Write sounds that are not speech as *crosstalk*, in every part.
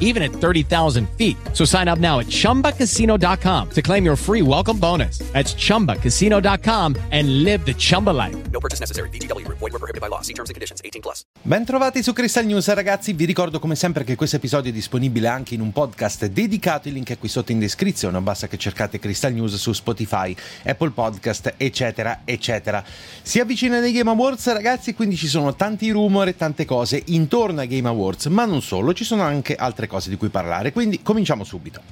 even at 30,000 feet. So sign up now at ChumbaCasino.com to claim your free welcome bonus. That's ChumbaCasino.com and live the Chumba life. No purchase necessary. BGW. Void were prohibited by law. See terms and conditions. 18 plus. Bentrovati su Crystal News, ragazzi. Vi ricordo come sempre che questo episodio è disponibile anche in un podcast dedicato. Il link è qui sotto in descrizione. Basta che cercate Crystal News su Spotify, Apple Podcast, eccetera, eccetera. Si avvicina nei Game Awards, ragazzi, quindi ci sono tanti rumor e tante cose intorno ai Game Awards, ma non solo, ci sono anche altre cose di cui parlare, quindi cominciamo subito.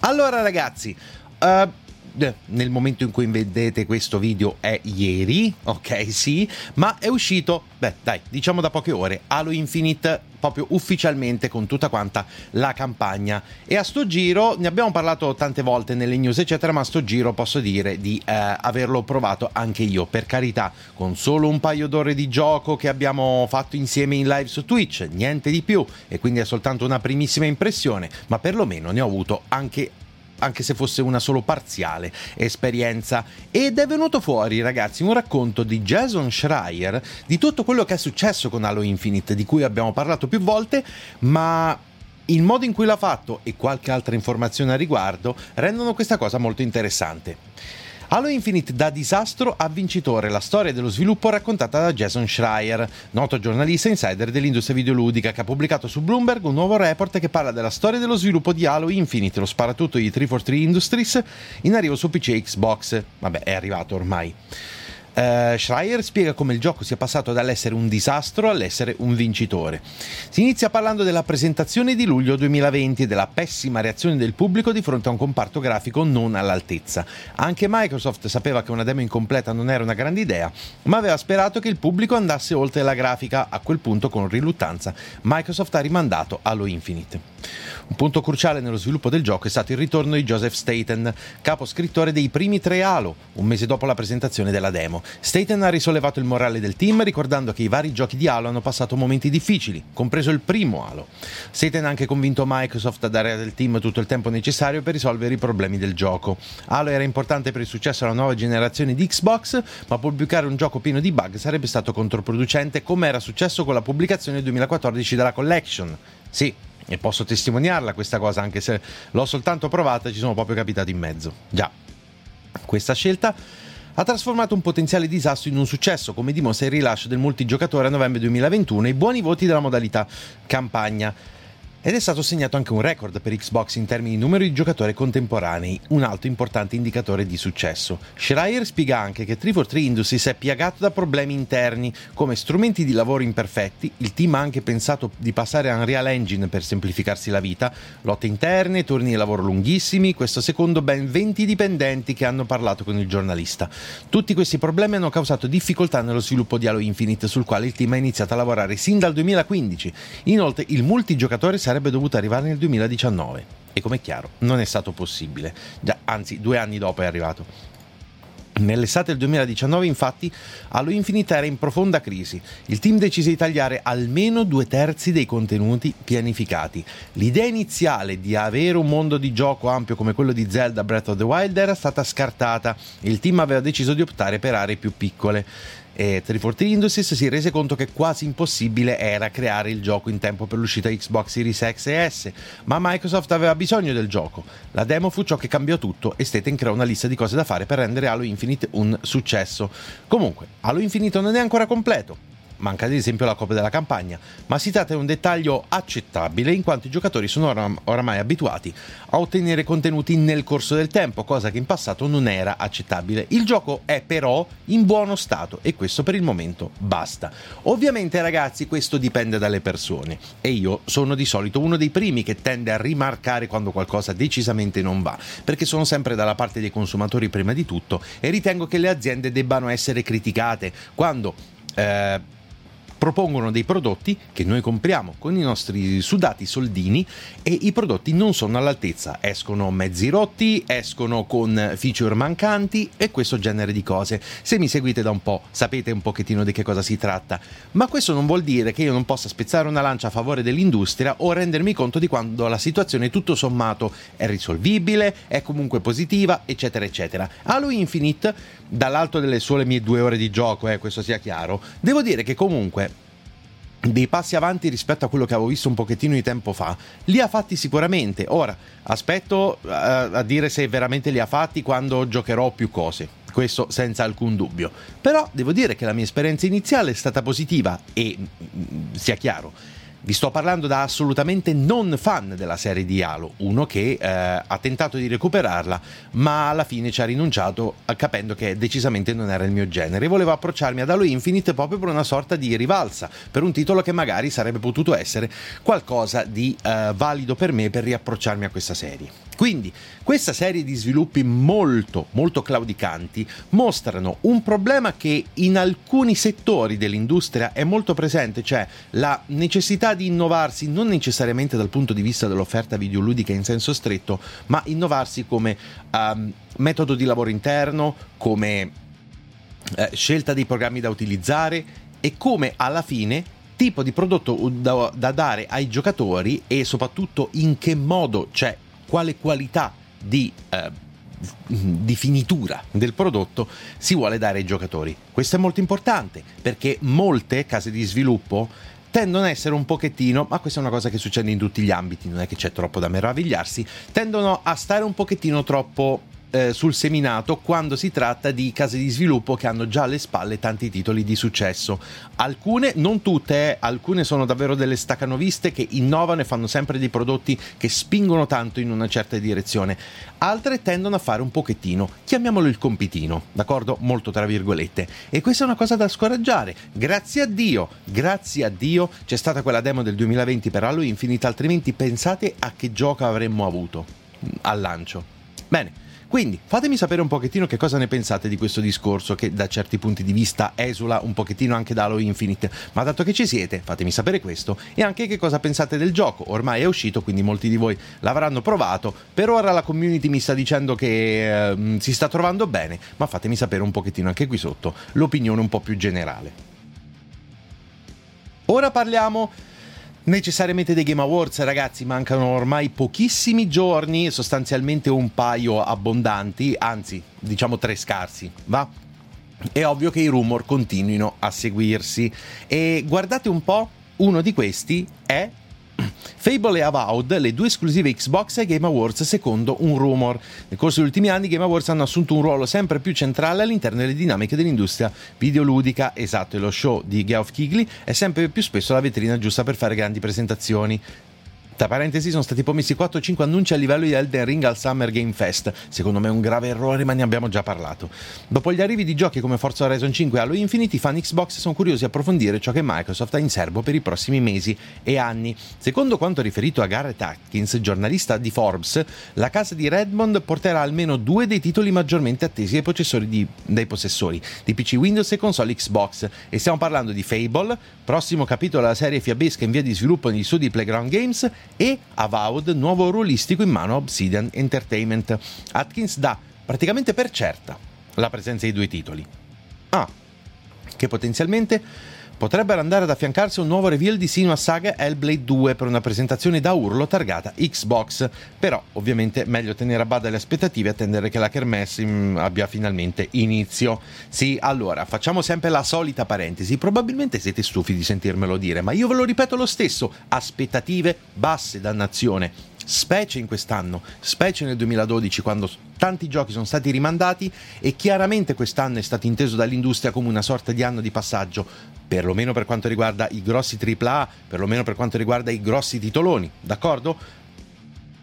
Allora ragazzi, uh, nel momento in cui vedete questo video è ieri, ok sì, ma è uscito, beh dai, diciamo da poche ore, Halo Infinite proprio ufficialmente con tutta quanta la campagna. E a sto giro ne abbiamo parlato tante volte nelle news eccetera ma a sto giro posso dire di eh, averlo provato anche io. Per carità con solo un paio d'ore di gioco che abbiamo fatto insieme in live su Twitch niente di più. E quindi è soltanto una primissima impressione ma perlomeno ne ho avuto anche anche se fosse una solo parziale esperienza. Ed è venuto fuori, ragazzi, un racconto di Jason Schreier di tutto quello che è successo con Halo Infinite, di cui abbiamo parlato più volte, ma il modo in cui l'ha fatto e qualche altra informazione a riguardo rendono questa cosa molto interessante. Halo Infinite da disastro a vincitore, la storia dello sviluppo raccontata da Jason Schreier, noto giornalista insider dell'industria videoludica che ha pubblicato su Bloomberg un nuovo report che parla della storia dello sviluppo di Halo Infinite, lo sparatutto di 343 Industries in arrivo su PC e Xbox. Vabbè, è arrivato ormai. Uh, Schreier spiega come il gioco sia passato dall'essere un disastro all'essere un vincitore. Si inizia parlando della presentazione di luglio 2020 e della pessima reazione del pubblico di fronte a un comparto grafico non all'altezza. Anche Microsoft sapeva che una demo incompleta non era una grande idea, ma aveva sperato che il pubblico andasse oltre la grafica. A quel punto, con riluttanza, Microsoft ha rimandato Halo Infinite. Un punto cruciale nello sviluppo del gioco è stato il ritorno di Joseph Staten, capo scrittore dei primi tre Halo, un mese dopo la presentazione della demo. Staten ha risollevato il morale del team ricordando che i vari giochi di Halo hanno passato momenti difficili, compreso il primo Halo. Staten ha anche convinto Microsoft a dare al team tutto il tempo necessario per risolvere i problemi del gioco. Halo era importante per il successo della nuova generazione di Xbox, ma pubblicare un gioco pieno di bug sarebbe stato controproducente come era successo con la pubblicazione 2014 della Collection. Sì, e posso testimoniarla questa cosa, anche se l'ho soltanto provata e ci sono proprio capitato in mezzo. Già, questa scelta ha trasformato un potenziale disastro in un successo, come dimostra il rilascio del multigiocatore a novembre 2021 e i buoni voti della modalità campagna. Ed è stato segnato anche un record per Xbox in termini di numero di giocatori contemporanei, un altro importante indicatore di successo. Schreier spiega anche che 343 Industries è piagato da problemi interni, come strumenti di lavoro imperfetti, il team ha anche pensato di passare a Unreal Engine per semplificarsi la vita, lotte interne, turni di lavoro lunghissimi, questo secondo ben 20 dipendenti che hanno parlato con il giornalista. Tutti questi problemi hanno causato difficoltà nello sviluppo di Halo Infinite, sul quale il team ha iniziato a lavorare sin dal 2015. Inoltre il multigiocatore sarebbe dovuto arrivare nel 2019 e come è chiaro non è stato possibile, Già, anzi due anni dopo è arrivato. Nell'estate del 2019, infatti, Halo Infinite era in profonda crisi. Il team decise di tagliare almeno due terzi dei contenuti pianificati. L'idea iniziale di avere un mondo di gioco ampio come quello di Zelda Breath of the Wild era stata scartata. Il team aveva deciso di optare per aree più piccole e 343 Industries si rese conto che quasi impossibile era creare il gioco in tempo per l'uscita Xbox Series X e S, ma Microsoft aveva bisogno del gioco. La demo fu ciò che cambiò tutto e Staten creò una lista di cose da fare per rendere Halo Infinite un successo. Comunque, Halo Infinite non è ancora completo manca ad esempio la copia della campagna, ma si tratta di un dettaglio accettabile in quanto i giocatori sono oram- oramai abituati a ottenere contenuti nel corso del tempo, cosa che in passato non era accettabile. Il gioco è però in buono stato e questo per il momento basta. Ovviamente ragazzi questo dipende dalle persone e io sono di solito uno dei primi che tende a rimarcare quando qualcosa decisamente non va, perché sono sempre dalla parte dei consumatori prima di tutto e ritengo che le aziende debbano essere criticate quando... Eh, propongono dei prodotti che noi compriamo con i nostri sudati soldini e i prodotti non sono all'altezza, escono mezzi rotti, escono con feature mancanti e questo genere di cose. Se mi seguite da un po' sapete un pochettino di che cosa si tratta, ma questo non vuol dire che io non possa spezzare una lancia a favore dell'industria o rendermi conto di quando la situazione tutto sommato è risolvibile, è comunque positiva, eccetera, eccetera. Halo Infinite, dall'alto delle sole mie due ore di gioco, eh, questo sia chiaro, devo dire che comunque dei passi avanti rispetto a quello che avevo visto un pochettino di tempo fa. Li ha fatti sicuramente. Ora, aspetto uh, a dire se veramente li ha fatti quando giocherò più cose. Questo senza alcun dubbio. Però devo dire che la mia esperienza iniziale è stata positiva e, mm, sia chiaro, vi sto parlando da assolutamente non fan della serie di Halo, uno che eh, ha tentato di recuperarla, ma alla fine ci ha rinunciato capendo che decisamente non era il mio genere. Volevo approcciarmi ad Halo Infinite proprio per una sorta di rivalsa, per un titolo che magari sarebbe potuto essere qualcosa di eh, valido per me per riapprocciarmi a questa serie. Quindi questa serie di sviluppi molto molto claudicanti mostrano un problema che in alcuni settori dell'industria è molto presente, cioè la necessità di innovarsi non necessariamente dal punto di vista dell'offerta videoludica in senso stretto, ma innovarsi come um, metodo di lavoro interno, come eh, scelta dei programmi da utilizzare e come alla fine tipo di prodotto da, da dare ai giocatori e soprattutto in che modo, cioè quale qualità di, eh, di finitura del prodotto si vuole dare ai giocatori. Questo è molto importante perché molte case di sviluppo tendono a essere un pochettino, ma questa è una cosa che succede in tutti gli ambiti, non è che c'è troppo da meravigliarsi, tendono a stare un pochettino troppo eh, sul seminato quando si tratta di case di sviluppo che hanno già alle spalle tanti titoli di successo. Alcune, non tutte, eh, alcune sono davvero delle staccanoviste che innovano e fanno sempre dei prodotti che spingono tanto in una certa direzione. Altre tendono a fare un pochettino, chiamiamolo il compitino, d'accordo? Molto tra virgolette. E questa è una cosa da scoraggiare. Grazie a Dio, grazie a Dio c'è stata quella demo del 2020 per Halo Infinite, altrimenti pensate a che gioco avremmo avuto al lancio. Bene, quindi fatemi sapere un pochettino che cosa ne pensate di questo discorso che da certi punti di vista esula un pochettino anche da Halo Infinite, ma dato che ci siete fatemi sapere questo. E anche che cosa pensate del gioco, ormai è uscito quindi molti di voi l'avranno provato, per ora la community mi sta dicendo che eh, si sta trovando bene, ma fatemi sapere un pochettino anche qui sotto l'opinione un po' più generale. Ora parliamo necessariamente dei Game Awards, ragazzi, mancano ormai pochissimi giorni, sostanzialmente un paio abbondanti, anzi, diciamo tre scarsi, va? È ovvio che i rumor continuino a seguirsi e guardate un po', uno di questi è Fable e Avowed, le due esclusive Xbox e Game Awards secondo un rumor. Nel corso degli ultimi anni Game Awards hanno assunto un ruolo sempre più centrale all'interno delle dinamiche dell'industria videoludica, esatto, e lo show di Geoff Keighley è sempre più spesso la vetrina giusta per fare grandi presentazioni. Tra parentesi sono stati promessi 4-5 annunci a livello di Elden Ring al Summer Game Fest. Secondo me è un grave errore, ma ne abbiamo già parlato. Dopo gli arrivi di giochi come Forza Horizon 5 e Halo Infinite, i fan Xbox sono curiosi di approfondire ciò che Microsoft ha in serbo per i prossimi mesi e anni. Secondo quanto riferito a Garrett Atkins, giornalista di Forbes, la casa di Redmond porterà almeno due dei titoli maggiormente attesi dai di, dai possessori di PC Windows e console Xbox. E stiamo parlando di Fable, prossimo capitolo della serie fiabesca in via di sviluppo negli studi Playground Games, e Avowed, nuovo ruolistico in mano a Obsidian Entertainment. Atkins dà praticamente per certa la presenza di due titoli. Ah, che potenzialmente potrebbero andare ad affiancarsi un nuovo reveal di Sinua Saga Hellblade 2 per una presentazione da urlo targata Xbox. Però, ovviamente, meglio tenere a bada le aspettative e attendere che la Kermesse abbia finalmente inizio. Sì, allora, facciamo sempre la solita parentesi. Probabilmente siete stufi di sentirmelo dire, ma io ve lo ripeto lo stesso: aspettative basse, dannazione specie in quest'anno, specie nel 2012 quando tanti giochi sono stati rimandati e chiaramente quest'anno è stato inteso dall'industria come una sorta di anno di passaggio, perlomeno per quanto riguarda i grossi AAA, perlomeno per quanto riguarda i grossi titoloni, d'accordo?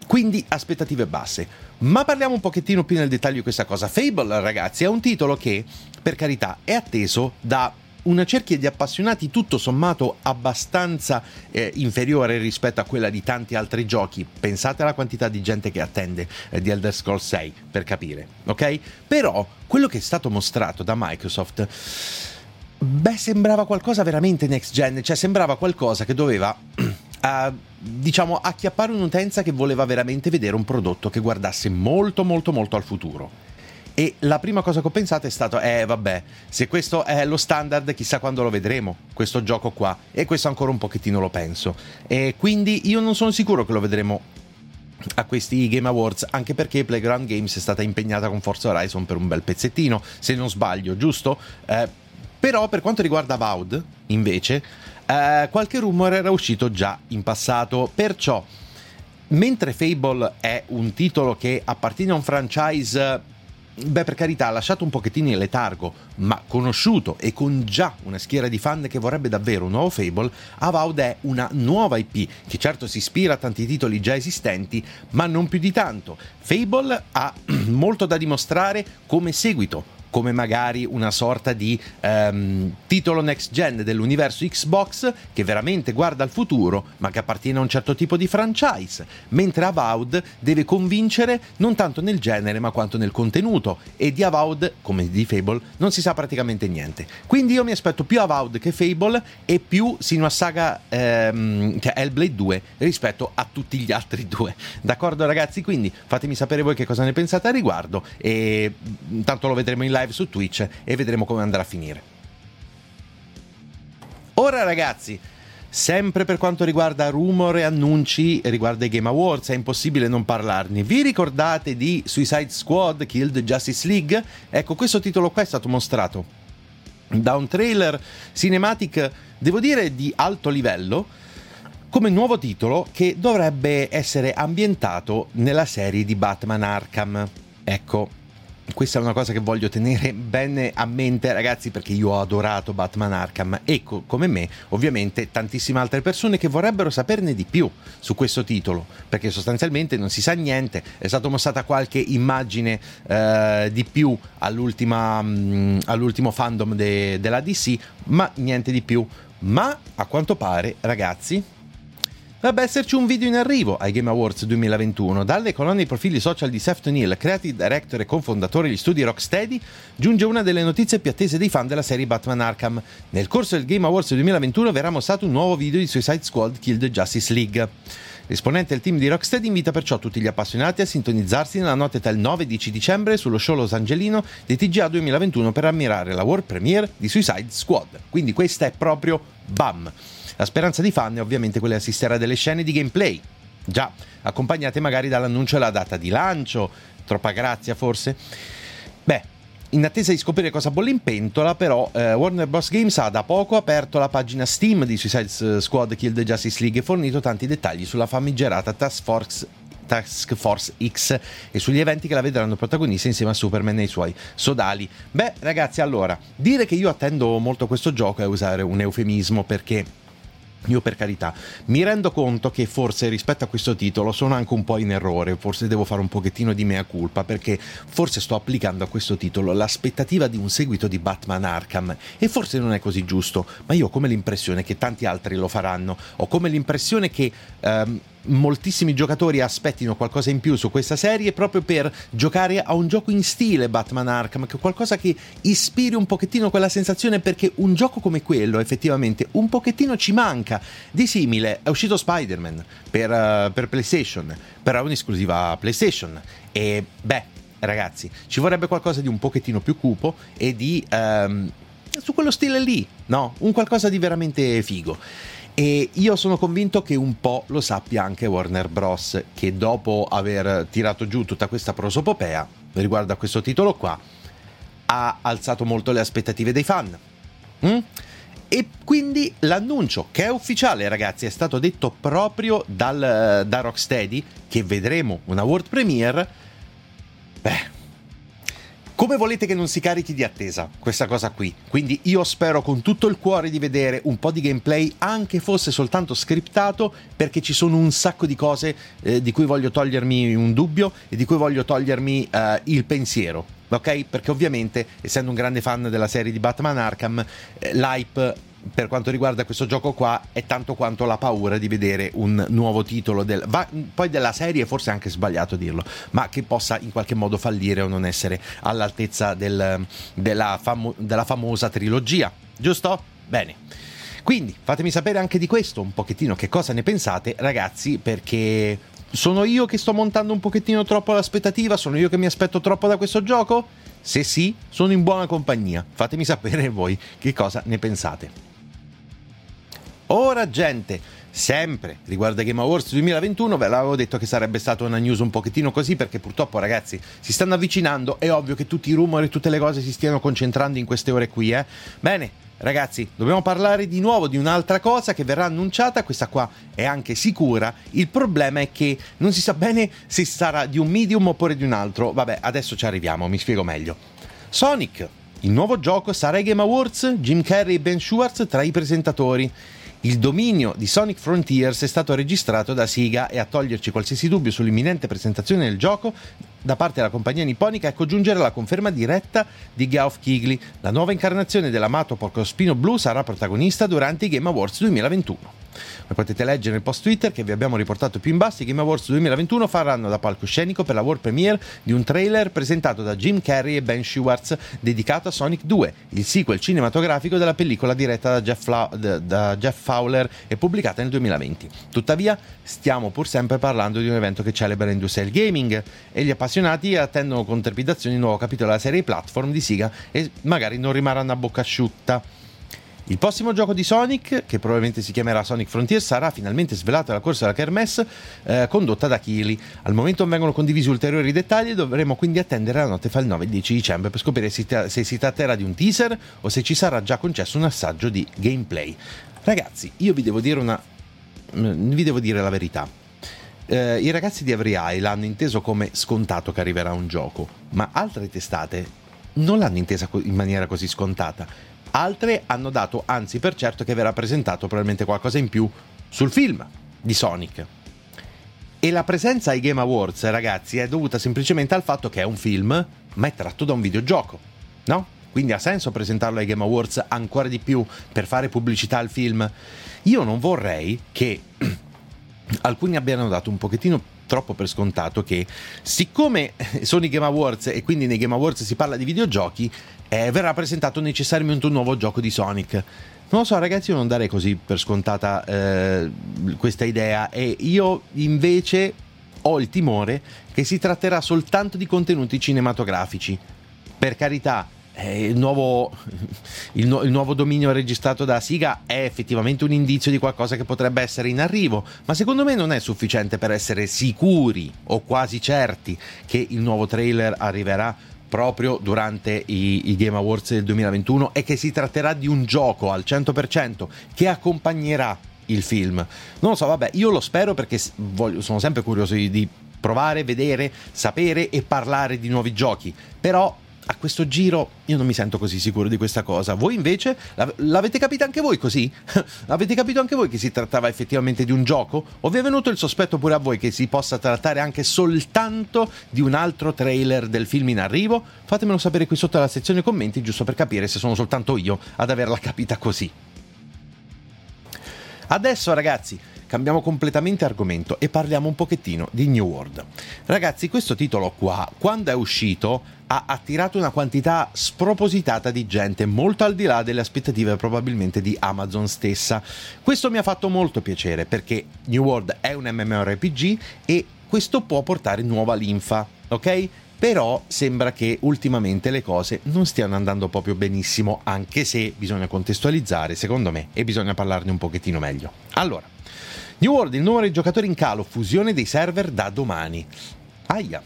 Quindi aspettative basse. Ma parliamo un pochettino più nel dettaglio di questa cosa. Fable, ragazzi, è un titolo che, per carità, è atteso da una cerchia di appassionati tutto sommato abbastanza eh, inferiore rispetto a quella di tanti altri giochi. Pensate alla quantità di gente che attende eh, di Elder Scrolls 6 per capire, ok? Però quello che è stato mostrato da Microsoft beh sembrava qualcosa veramente next gen, cioè sembrava qualcosa che doveva uh, *clears throat* diciamo acchiappare un'utenza che voleva veramente vedere un prodotto che guardasse molto molto molto al futuro e la prima cosa che ho pensato è stato, eh vabbè, se questo è lo standard, chissà quando lo vedremo, questo gioco qua. E questo ancora un pochettino lo penso. E quindi io non sono sicuro che lo vedremo a questi Game Awards, anche perché Playground Games è stata impegnata con Forza Horizon per un bel pezzettino, se non sbaglio, giusto? Eh, però per quanto riguarda Vaud, invece, eh, qualche rumor era uscito già in passato, perciò mentre Fable è un titolo che appartiene a un franchise beh, per carità, lasciato un pochettino in letargo, ma conosciuto e con già una schiera di fan che vorrebbe davvero un nuovo Fable, Avowed è una nuova IP che certo si ispira a tanti titoli già esistenti, ma non più di tanto. Fable ha *clears throat* molto da dimostrare come seguito come magari una sorta di um, titolo next gen dell'universo Xbox che veramente guarda al futuro ma che appartiene a un certo tipo di franchise, mentre Avowed deve convincere non tanto nel genere ma quanto nel contenuto e di Avowed, come di Fable, non si sa praticamente niente. Quindi io mi aspetto più Avowed che Fable e più Sinua Saga ehm, cioè Hellblade 2 rispetto a tutti gli altri due. D'accordo ragazzi? Quindi fatemi sapere voi che cosa ne pensate a riguardo e intanto lo vedremo in live live su Twitch e vedremo come andrà a finire. Ora ragazzi, sempre per quanto riguarda rumor e annunci riguardo ai Game Awards, è impossibile non parlarne. Vi ricordate di Suicide Squad Killed Justice League? Ecco, questo titolo qua è stato mostrato da un trailer cinematic, devo dire, di alto livello come nuovo titolo che dovrebbe essere ambientato nella serie di Batman Arkham. Ecco, questa è una cosa che voglio tenere bene a mente ragazzi perché io ho adorato Batman Arkham. E co- come me ovviamente tantissime altre persone che vorrebbero saperne di più su questo titolo perché sostanzialmente non si sa niente. È stata mostrata qualche immagine eh, di più mh, mm, all'ultimo fandom de- della DC ma niente di più. Ma a quanto pare ragazzi Dovrebbe esserci un video in arrivo ai Game Awards 2021. Dalle colonne dei profili social di Seth O'Neill, creative director e cofondatore degli studi Rocksteady, giunge una delle notizie più attese dei fan della serie Batman Arkham. Nel corso del Game Awards 2021 verrà mostrato un nuovo video di Suicide Squad Killed Justice League. L'esponente del team di Rocksteady invita perciò tutti gli appassionati a sintonizzarsi nella notte tra il 9 e 10 dicembre sullo show Los Angelino di TGA 2021 per ammirare la world premiere di Suicide Squad. Quindi questa è proprio BAM! La speranza di fan è ovviamente quella di assistere a delle scene di gameplay, già accompagnate magari dall'annuncio della data di lancio, troppa grazia forse. In attesa di scoprire cosa bolle in pentola, però, eh, Warner Bros. Games ha da poco aperto la pagina Steam di Suicide Squad Kill the Justice League e fornito tanti dettagli sulla famigerata Task Force Task Force X e sugli eventi che la vedranno protagonista insieme a Superman e i suoi sodali. Beh, ragazzi, allora, dire che io attendo molto questo gioco è usare un eufemismo perché io per carità mi rendo conto che forse rispetto a questo titolo sono anche un po' in errore, forse devo fare un pochettino di mea culpa perché forse sto applicando a questo titolo l'aspettativa di un seguito di Batman Arkham e forse non è così giusto, ma io ho come l'impressione che tanti altri lo faranno, ho come l'impressione che... Um, moltissimi giocatori aspettino qualcosa in più su questa serie proprio per giocare a un gioco in stile Batman Arkham, che qualcosa che ispiri un pochettino quella sensazione perché un gioco come quello effettivamente un pochettino ci manca. Di simile è uscito Spider-Man per, uh, per PlayStation, però è un'esclusiva PlayStation e beh ragazzi ci vorrebbe qualcosa di un pochettino più cupo e di... Um, su quello stile lì, no? Un qualcosa di veramente figo. E io sono convinto che un po' lo sappia anche Warner Bros. che dopo aver tirato giù tutta questa prosopopea riguardo a questo titolo qua, ha alzato molto le aspettative dei fan. Mm? E quindi l'annuncio, che è ufficiale ragazzi, è stato detto proprio dal, da Rocksteady, che vedremo una world premiere. Beh, come volete che non si carichi di attesa questa cosa qui? Quindi io spero con tutto il cuore di vedere un po' di gameplay, anche fosse soltanto scriptato, perché ci sono un sacco di cose eh, di cui voglio togliermi un dubbio e di cui voglio togliermi eh, il pensiero. Ok? Perché ovviamente, essendo un grande fan della serie di Batman Arkham, eh, l'hype per quanto riguarda questo gioco qua è tanto quanto la paura di vedere un nuovo titolo del, va, poi della serie forse è anche sbagliato dirlo ma che possa in qualche modo fallire o non essere all'altezza del, della, famo, della famosa trilogia giusto? bene quindi fatemi sapere anche di questo un pochettino che cosa ne pensate ragazzi perché sono io che sto montando un pochettino troppo l'aspettativa sono io che mi aspetto troppo da questo gioco? Se sì, sono in buona compagnia. Fatemi sapere voi che cosa ne pensate. Ora gente, sempre riguardo a Game Awards 2021, ve l'avevo detto che sarebbe stata una news un pochettino così perché purtroppo ragazzi si stanno avvicinando, è ovvio che tutti i rumori e tutte le cose si stiano concentrando in queste ore qui, eh. Bene, ragazzi, dobbiamo parlare di nuovo di un'altra cosa che verrà annunciata, questa qua è anche sicura, il problema è che non si sa bene se sarà di un medium oppure di un altro, vabbè, adesso ci arriviamo, mi spiego meglio. Sonic, il nuovo gioco sarà ai Game Awards, Jim Carrey e Ben Schwartz tra i presentatori. Il dominio di Sonic Frontiers è stato registrato da Sega e a toglierci qualsiasi dubbio sull'imminente presentazione del gioco da parte della compagnia nipponica ecco giungere la conferma diretta di Geoff Keighley. La nuova incarnazione dell'amato porcospino blu sarà protagonista durante i Game Awards 2021. Come potete leggere nel post Twitter che vi abbiamo riportato più in basso, i Game Awards 2021 faranno da palcoscenico per la world premiere di un trailer presentato da Jim Carrey e Ben Schwartz dedicato a Sonic 2, il sequel cinematografico della pellicola diretta da Jeff, Fla- da Jeff Fowler e pubblicata nel 2020. Tuttavia, stiamo pur sempre parlando di un evento che celebra l'industria del gaming e gli appassionati attendono con trepidazione il nuovo capitolo della serie platform di Siga e magari non rimarranno a bocca asciutta. Il prossimo gioco di Sonic, che probabilmente si chiamerà Sonic Frontier, sarà finalmente svelato alla corsa della Kermesse eh, condotta da Kili. Al momento non vengono condivisi ulteriori dettagli e dovremo quindi attendere la notte fra il 9 e il 10 dicembre per scoprire se si tratterà di un teaser o se ci sarà già concesso un assaggio di gameplay. Ragazzi, io vi devo dire una... Mm, vi devo dire la verità. Eh, I ragazzi di Every Eye l'hanno inteso come scontato che arriverà un gioco, ma altre testate non l'hanno intesa in maniera così scontata Altre hanno dato anzi per certo che verrà presentato probabilmente qualcosa in più sul film di Sonic. E la presenza ai Game Awards, ragazzi, è dovuta semplicemente al fatto che è un film, ma è tratto da un videogioco, no? Quindi ha senso presentarlo ai Game Awards ancora di più per fare pubblicità al film. Io non vorrei che *clears throat* alcuni abbiano dato un pochettino troppo per scontato che siccome sono i Game Awards e quindi nei Game Awards si parla di videogiochi, eh, verrà presentato necessariamente un nuovo gioco di Sonic. Non lo so, ragazzi, io non darei così per scontata eh, questa idea e io invece ho il timore che si tratterà soltanto di contenuti cinematografici. Per carità, eh, il, nuovo, il, nu- il, nuovo, dominio registrato da Siga è effettivamente un indizio di qualcosa che potrebbe essere in arrivo, ma secondo me non è sufficiente per essere sicuri o quasi certi che il nuovo trailer arriverà proprio durante i, i, Game Awards del 2021 e che si tratterà di un gioco al 100% che accompagnerà il film. Non lo so, vabbè, io lo spero perché voglio, sono sempre curioso di provare, vedere, sapere e parlare di nuovi giochi, però a questo giro io non mi sento così sicuro di questa cosa. Voi invece l'avete capito anche voi così? *laughs* Avete capito anche voi che si trattava effettivamente di un gioco? O vi è venuto il sospetto pure a voi che si possa trattare anche soltanto di un altro trailer del film in arrivo? Fatemelo sapere qui sotto alla sezione commenti giusto per capire se sono soltanto io ad averla capita così. Adesso ragazzi, cambiamo completamente argomento e parliamo un pochettino di New World. Ragazzi, questo titolo qua, quando è uscito, ha attirato una quantità spropositata di gente, molto al di là delle aspettative probabilmente di Amazon stessa. Questo mi ha fatto molto piacere perché New World è un MMORPG e questo può portare nuova linfa, ok? però sembra che ultimamente le cose non stiano andando proprio benissimo, anche se bisogna contestualizzare, secondo me, e bisogna parlarne un pochettino meglio. Allora, New World, il numero di giocatori in calo, fusione dei server da domani. Aia.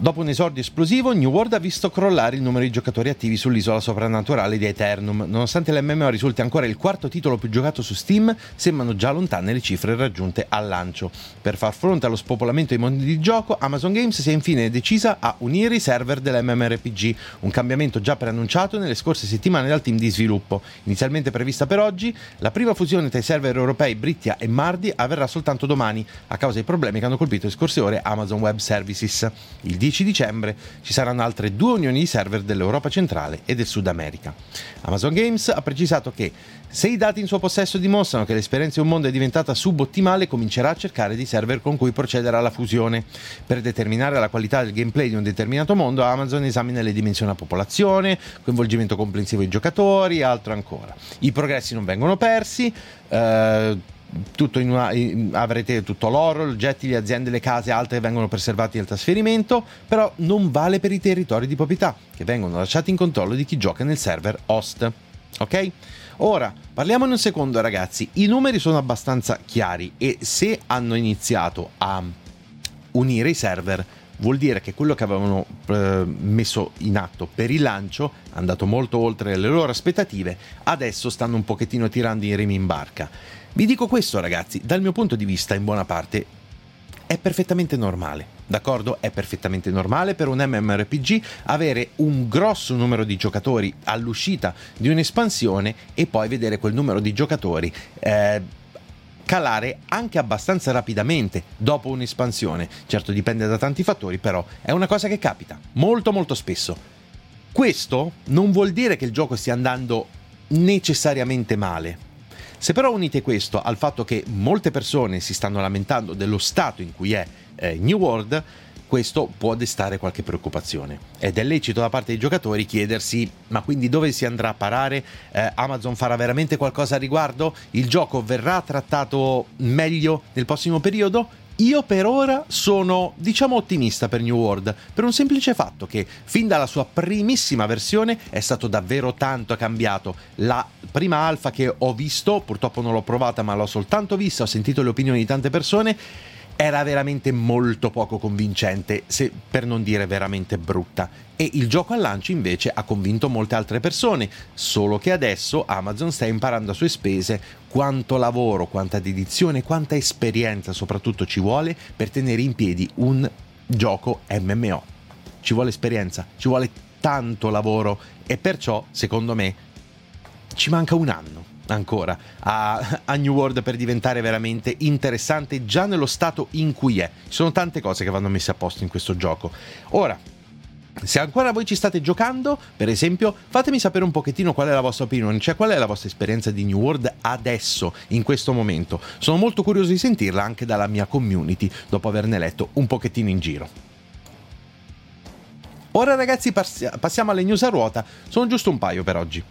Dopo un esordio esplosivo, New World ha visto crollare il numero di giocatori attivi sull'isola soprannaturale di Eternum. Nonostante l'MMO risulti ancora il quarto titolo più giocato su Steam, sembrano già lontane le cifre raggiunte al lancio. Per far fronte allo spopolamento dei mondi di gioco, Amazon Games si è infine decisa a unire i server dell'MMORPG, un cambiamento già preannunciato nelle scorse settimane dal team di sviluppo. Inizialmente prevista per oggi, la prima fusione tra i server europei Brittia e Mardi avverrà soltanto domani, a causa dei problemi che hanno colpito le scorse ore Amazon Web Services. Il 10 dicembre ci saranno altre due unioni di server dell'Europa centrale e del Sud America. Amazon Games ha precisato che se i dati in suo possesso dimostrano che l'esperienza di un mondo è diventata subottimale, comincerà a cercare dei server con cui procedere alla fusione. Per determinare la qualità del gameplay di un determinato mondo, Amazon esamina le dimensioni della popolazione, coinvolgimento comprensivo dei giocatori e altro ancora. I progressi non vengono persi. Eh, tutto una, avrete tutto l'oro, gli oggetti, le aziende, le case, altre vengono preservati nel trasferimento, però non vale per i territori di proprietà, che vengono lasciati in controllo di chi gioca nel server host. Ok? Ora, parliamone un secondo ragazzi, i numeri sono abbastanza chiari e se hanno iniziato a unire i server vuol dire che quello che avevano eh, messo in atto per il lancio è andato molto oltre le loro aspettative, adesso stanno un pochettino tirando i remi in barca. Vi dico questo ragazzi, dal mio punto di vista in buona parte è perfettamente normale. D'accordo? È perfettamente normale per un MMORPG avere un grosso numero di giocatori all'uscita di un'espansione e poi vedere quel numero di giocatori eh, calare anche abbastanza rapidamente dopo un'espansione. Certo dipende da tanti fattori, però è una cosa che capita molto molto spesso. Questo non vuol dire che il gioco stia andando necessariamente male. Se però unite questo al fatto che molte persone si stanno lamentando dello stato in cui è eh, New World, questo può destare qualche preoccupazione. Ed è lecito da parte dei giocatori chiedersi: ma quindi dove si andrà a parare? Eh, Amazon farà veramente qualcosa a riguardo? Il gioco verrà trattato meglio nel prossimo periodo? Io per ora sono, diciamo, ottimista per New World, per un semplice fatto che fin dalla sua primissima versione è stato davvero tanto cambiato. La prima alfa che ho visto, purtroppo non l'ho provata, ma l'ho soltanto vista, ho sentito le opinioni di tante persone, era veramente molto poco convincente, se per non dire veramente brutta. E il gioco al lancio invece ha convinto molte altre persone, solo che adesso Amazon sta imparando a sue spese quanto lavoro, quanta dedizione, quanta esperienza soprattutto ci vuole per tenere in piedi un gioco MMO. Ci vuole esperienza, ci vuole tanto lavoro e perciò, secondo me, ci manca un anno ancora a, a, New World per diventare veramente interessante già nello stato in cui è. Ci sono tante cose che vanno messe a posto in questo gioco. Ora, se ancora voi ci state giocando, per esempio, fatemi sapere un pochettino qual è la vostra opinione, cioè qual è la vostra esperienza di New World adesso, in questo momento. Sono molto curioso di sentirla anche dalla mia community, dopo averne letto un pochettino in giro. Ora ragazzi passiamo alle news a ruota, sono giusto un paio per oggi.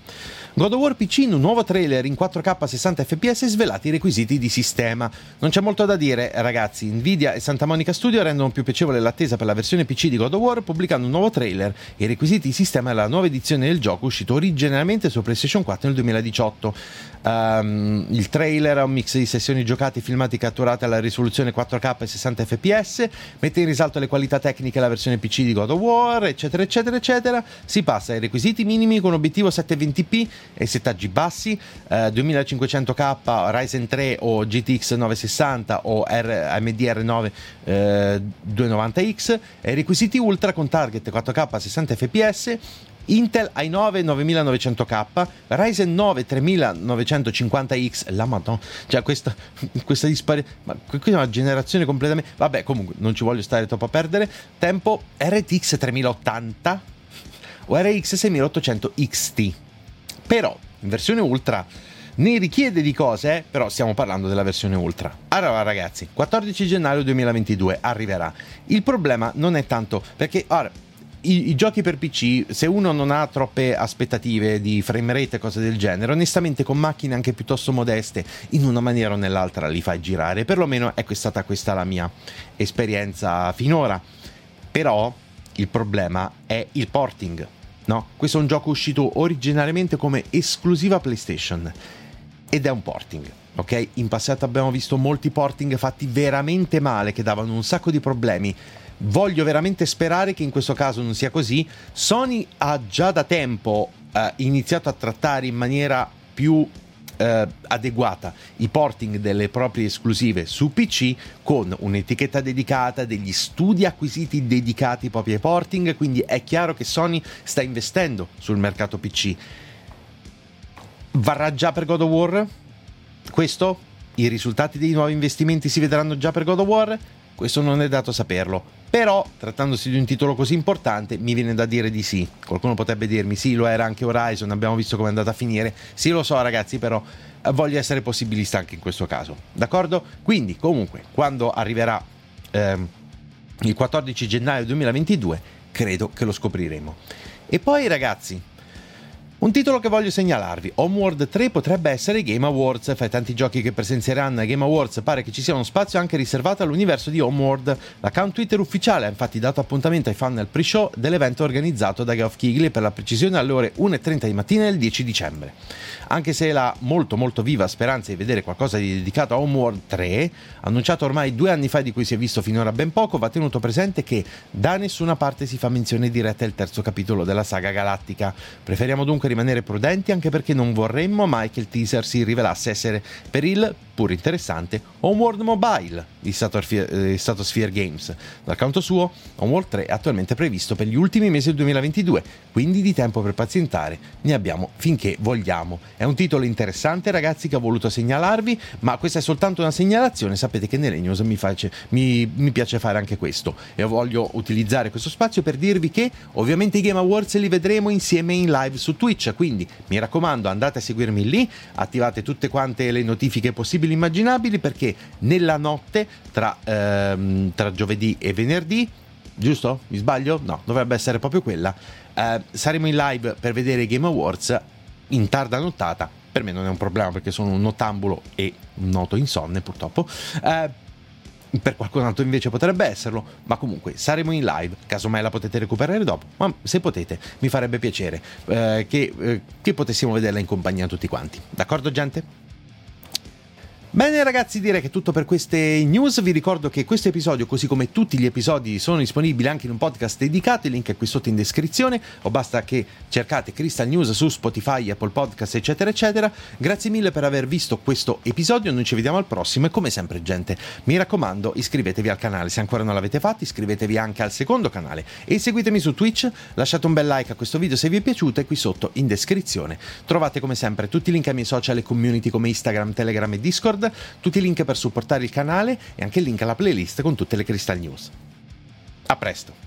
God of War PC in un nuovo trailer in 4K 60 fps svelati i requisiti di sistema. Non c'è molto da dire, ragazzi. Nvidia e Santa Monica Studio rendono più piacevole l'attesa per la versione PC di God of War pubblicando un nuovo trailer e i requisiti di sistema della nuova edizione del gioco uscito originariamente su PlayStation 4 nel 2018. Um, il trailer è un mix di sessioni giocate e filmati catturate alla risoluzione 4K e 60 fps, mette in risalto le qualità tecniche della versione PC di God of War, eccetera, eccetera, eccetera. Si passa ai requisiti minimi con obiettivo 720p e settaggi bassi, eh, 2500K, Ryzen 3 o GTX 960 o R- AMD R9 eh, 290X, e requisiti ultra con target 4K 60 fps Intel i9 9900K, Ryzen 9 3950X, la madonna, cioè questa, *laughs* questa disparità, ma questa è una generazione completamente, vabbè comunque non ci voglio stare troppo a perdere, tempo RTX 3080 o RX 6800 XT, però in versione ultra ne richiede di cose, però stiamo parlando della versione ultra. Allora ragazzi, 14 gennaio 2022 arriverà. Il problema non è tanto perché ora i, i, giochi per PC, se uno non ha troppe aspettative di frame rate e cose del genere, onestamente con macchine anche piuttosto modeste, in una maniera o nell'altra li fai girare. Perlomeno è stata questa la mia esperienza finora. Però il problema è il porting. No? Questo è un gioco uscito originariamente come esclusiva PlayStation ed è un porting. Ok? In passato abbiamo visto molti porting fatti veramente male che davano un sacco di problemi. Voglio veramente sperare che in questo caso non sia così. Sony ha già da tempo eh, iniziato a trattare in maniera più eh, adeguata i porting delle proprie esclusive su PC con un'etichetta dedicata, degli studi acquisiti dedicati proprio ai porting, quindi è chiaro che Sony sta investendo sul mercato PC. Varrà già per God of War? Questo? I risultati dei nuovi investimenti si vedranno già per God of War? Questo non è dato saperlo. Però, trattandosi di un titolo così importante, mi viene da dire di sì. Qualcuno potrebbe dirmi: sì, lo era anche Horizon, abbiamo visto come è andata a finire. Sì, lo so, ragazzi, però eh, voglio essere possibilista anche in questo caso. D'accordo? Quindi, comunque, quando arriverà ehm, il 14 gennaio 2022, credo che lo scopriremo. E poi, ragazzi, un titolo che voglio segnalarvi, Homeworld 3 potrebbe essere Game Awards, fra i tanti giochi che presenzieranno ai Game Awards pare che ci sia uno spazio anche riservato all'universo di Homeworld. L'account Twitter ufficiale ha infatti dato appuntamento ai fan nel pre-show dell'evento organizzato da Geoff Keighley per la precisione alle ore 1.30 di mattina del 10 dicembre. Anche se la molto molto viva speranza di vedere qualcosa di dedicato a Homeworld 3, annunciato ormai due anni fa di cui si è visto finora ben poco, va tenuto presente che da nessuna parte si fa menzione diretta al terzo capitolo della saga galattica. Preferiamo dunque rimanere prudenti anche perché non vorremmo mai che il teaser si rivelasse essere per il pur interessante Homeworld Mobile di eh, Stratosphere Games. Dal canto suo, Homeworld 3 è attualmente previsto per gli ultimi mesi del 2022, quindi di tempo per pazientare ne abbiamo finché vogliamo. È un titolo interessante ragazzi che ho voluto segnalarvi, ma questa è soltanto una segnalazione, sapete che nelle news mi, face, mi, mi piace fare anche questo e voglio utilizzare questo spazio per dirvi che ovviamente i Game Awards li vedremo insieme in live su Twitch, quindi mi raccomando andate a seguirmi lì, attivate tutte quante le notifiche possibili possibili immaginabili perché nella notte tra, ehm, tra giovedì e venerdì giusto? Mi sbaglio? No, dovrebbe essere proprio quella. Eh, saremo in live per vedere i Game Awards in tarda nottata. Per me non è un problema perché sono un nottambulo e un noto insonne purtroppo. Eh, per qualcun altro invece potrebbe esserlo, ma comunque saremo in live, casomai la potete recuperare dopo, ma se potete mi farebbe piacere eh, che, eh, che potessimo vederla in compagnia tutti quanti. D'accordo gente? Bene ragazzi, direi che è tutto per queste news. Vi ricordo che questo episodio, così come tutti gli episodi, sono disponibili anche in un podcast dedicato. Il link è qui sotto in descrizione. O basta che cercate Crystal News su Spotify, Apple Podcast, eccetera, eccetera. Grazie mille per aver visto questo episodio. Noi ci vediamo al prossimo. E come sempre, gente, mi raccomando, iscrivetevi al canale. Se ancora non l'avete fatto, iscrivetevi anche al secondo canale. E seguitemi su Twitch. Lasciate un bel like a questo video se vi è piaciuto. E qui sotto in descrizione trovate come sempre tutti i link ai miei social e community come Instagram, Telegram e Discord tutti i link per supportare il canale e anche il link alla playlist con tutte le Crystal News. A presto!